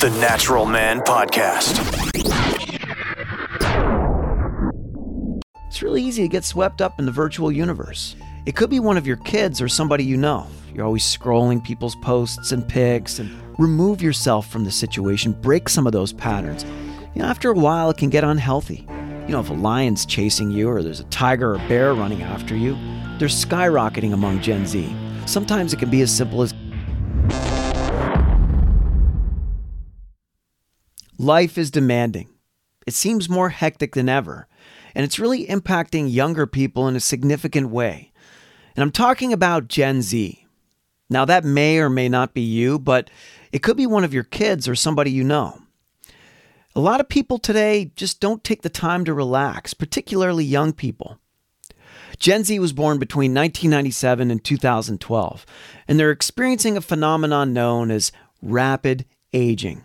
The Natural Man Podcast. It's really easy to get swept up in the virtual universe. It could be one of your kids or somebody you know. You're always scrolling people's posts and pics and remove yourself from the situation, break some of those patterns. You know, after a while, it can get unhealthy. You know, if a lion's chasing you or there's a tiger or bear running after you, they're skyrocketing among Gen Z. Sometimes it can be as simple as Life is demanding. It seems more hectic than ever, and it's really impacting younger people in a significant way. And I'm talking about Gen Z. Now, that may or may not be you, but it could be one of your kids or somebody you know. A lot of people today just don't take the time to relax, particularly young people. Gen Z was born between 1997 and 2012, and they're experiencing a phenomenon known as rapid aging.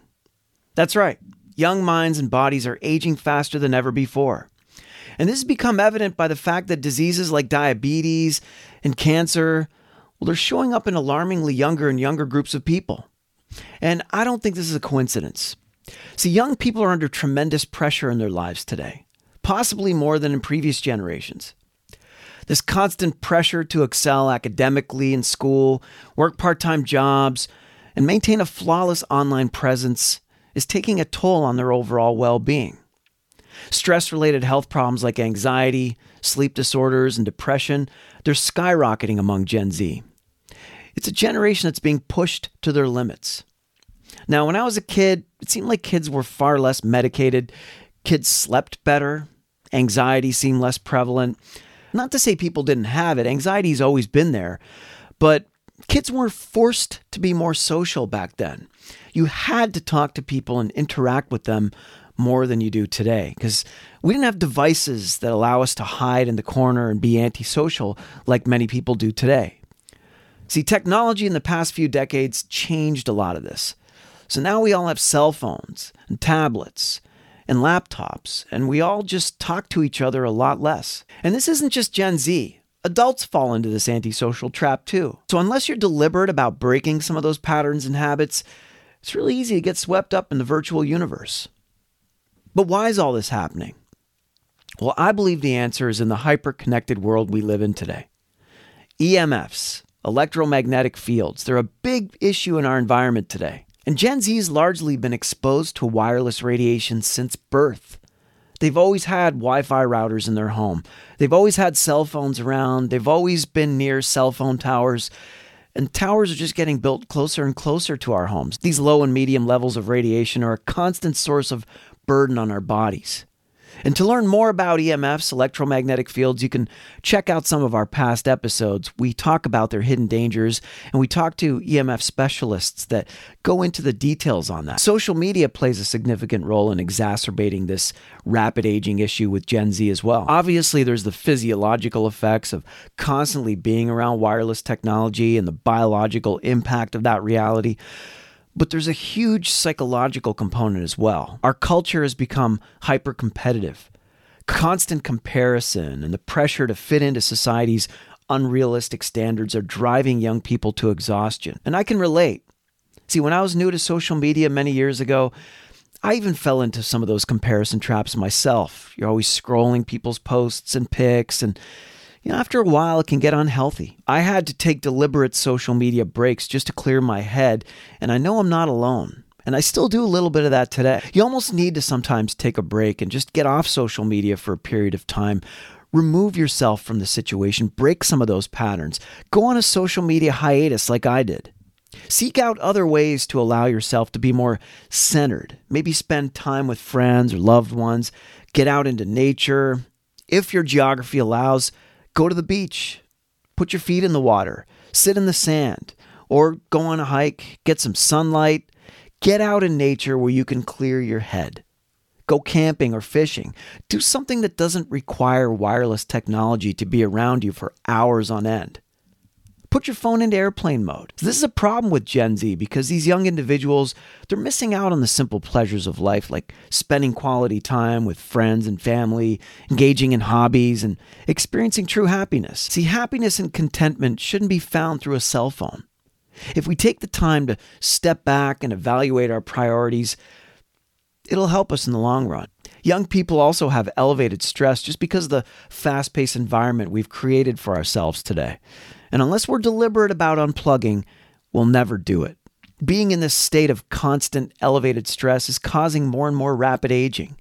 That's right, young minds and bodies are aging faster than ever before. And this has become evident by the fact that diseases like diabetes and cancer, well, they're showing up in alarmingly younger and younger groups of people. And I don't think this is a coincidence. See, young people are under tremendous pressure in their lives today, possibly more than in previous generations. This constant pressure to excel academically in school, work part time jobs, and maintain a flawless online presence is taking a toll on their overall well being. Stress related health problems like anxiety, sleep disorders, and depression, they're skyrocketing among Gen Z. It's a generation that's being pushed to their limits. Now, when I was a kid, it seemed like kids were far less medicated, kids slept better, anxiety seemed less prevalent. Not to say people didn't have it, anxiety's always been there, but kids were forced to be more social back then you had to talk to people and interact with them more than you do today because we didn't have devices that allow us to hide in the corner and be antisocial like many people do today. See, technology in the past few decades changed a lot of this. So now we all have cell phones and tablets and laptops, and we all just talk to each other a lot less. And this isn't just Gen Z. Adults fall into this antisocial trap too. So, unless you're deliberate about breaking some of those patterns and habits, it's really easy to get swept up in the virtual universe. But why is all this happening? Well, I believe the answer is in the hyper connected world we live in today. EMFs, electromagnetic fields, they're a big issue in our environment today. And Gen Z has largely been exposed to wireless radiation since birth. They've always had Wi Fi routers in their home. They've always had cell phones around. They've always been near cell phone towers. And towers are just getting built closer and closer to our homes. These low and medium levels of radiation are a constant source of burden on our bodies. And to learn more about EMFs, electromagnetic fields, you can check out some of our past episodes. We talk about their hidden dangers and we talk to EMF specialists that go into the details on that. Social media plays a significant role in exacerbating this rapid aging issue with Gen Z as well. Obviously, there's the physiological effects of constantly being around wireless technology and the biological impact of that reality. But there's a huge psychological component as well. Our culture has become hyper competitive. Constant comparison and the pressure to fit into society's unrealistic standards are driving young people to exhaustion. And I can relate. See, when I was new to social media many years ago, I even fell into some of those comparison traps myself. You're always scrolling people's posts and pics and you know, after a while, it can get unhealthy. I had to take deliberate social media breaks just to clear my head, and I know I'm not alone. And I still do a little bit of that today. You almost need to sometimes take a break and just get off social media for a period of time. Remove yourself from the situation, break some of those patterns. Go on a social media hiatus like I did. Seek out other ways to allow yourself to be more centered. Maybe spend time with friends or loved ones. Get out into nature. If your geography allows, Go to the beach, put your feet in the water, sit in the sand, or go on a hike, get some sunlight, get out in nature where you can clear your head. Go camping or fishing. Do something that doesn't require wireless technology to be around you for hours on end. Put your phone into airplane mode. This is a problem with Gen Z because these young individuals, they're missing out on the simple pleasures of life like spending quality time with friends and family, engaging in hobbies, and experiencing true happiness. See, happiness and contentment shouldn't be found through a cell phone. If we take the time to step back and evaluate our priorities, it'll help us in the long run. Young people also have elevated stress just because of the fast paced environment we've created for ourselves today. And unless we're deliberate about unplugging, we'll never do it. Being in this state of constant elevated stress is causing more and more rapid aging.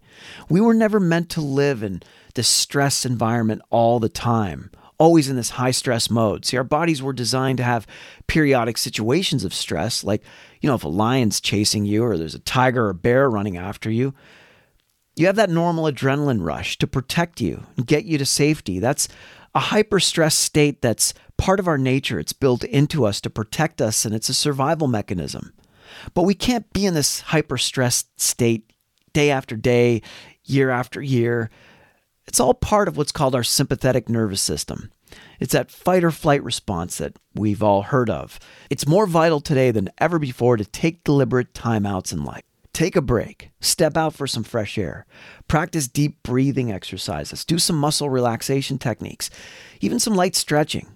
We were never meant to live in this stress environment all the time, always in this high stress mode. See, our bodies were designed to have periodic situations of stress, like, you know, if a lion's chasing you or there's a tiger or bear running after you. You have that normal adrenaline rush to protect you and get you to safety. That's a hyper stress state that's part of our nature. It's built into us to protect us, and it's a survival mechanism. But we can't be in this hyper stressed state day after day, year after year. It's all part of what's called our sympathetic nervous system. It's that fight or flight response that we've all heard of. It's more vital today than ever before to take deliberate timeouts in life. Take a break, step out for some fresh air, practice deep breathing exercises, do some muscle relaxation techniques, even some light stretching.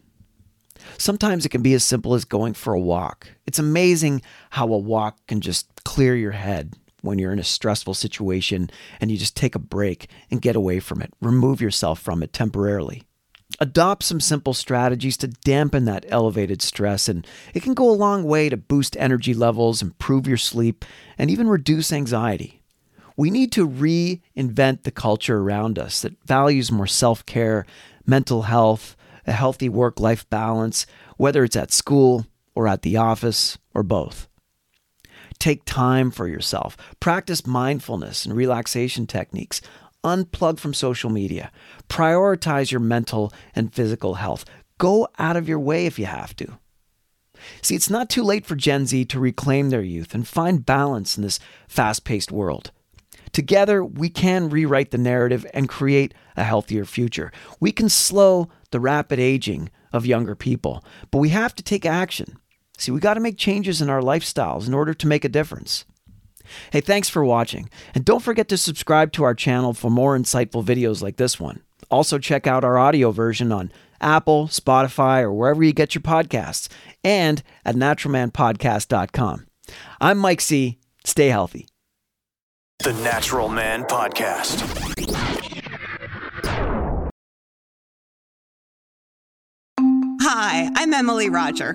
Sometimes it can be as simple as going for a walk. It's amazing how a walk can just clear your head when you're in a stressful situation and you just take a break and get away from it, remove yourself from it temporarily. Adopt some simple strategies to dampen that elevated stress, and it can go a long way to boost energy levels, improve your sleep, and even reduce anxiety. We need to reinvent the culture around us that values more self care, mental health, a healthy work life balance, whether it's at school or at the office or both. Take time for yourself. Practice mindfulness and relaxation techniques unplug from social media, prioritize your mental and physical health. Go out of your way if you have to. See, it's not too late for Gen Z to reclaim their youth and find balance in this fast paced world. Together, we can rewrite the narrative and create a healthier future. We can slow the rapid aging of younger people, but we have to take action. See, we got to make changes in our lifestyles in order to make a difference. Hey, thanks for watching. And don't forget to subscribe to our channel for more insightful videos like this one. Also, check out our audio version on Apple, Spotify, or wherever you get your podcasts, and at naturalmanpodcast.com. I'm Mike C. Stay healthy. The Natural Man Podcast. Hi, I'm Emily Roger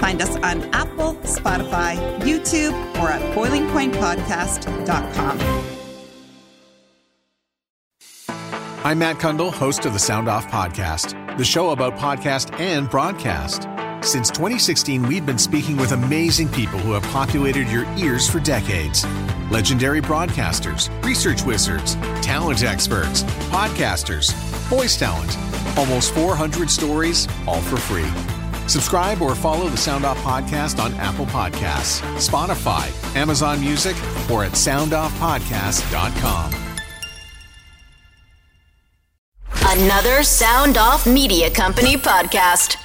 Find us on Apple, Spotify, YouTube, or at boilingpointpodcast.com. I'm Matt Cundill, host of the Sound Off Podcast, the show about podcast and broadcast. Since 2016, we've been speaking with amazing people who have populated your ears for decades. Legendary broadcasters, research wizards, talent experts, podcasters, voice talent. Almost 400 stories, all for free. Subscribe or follow the Sound Off Podcast on Apple Podcasts, Spotify, Amazon Music, or at soundoffpodcast.com. Another Sound Off Media Company podcast.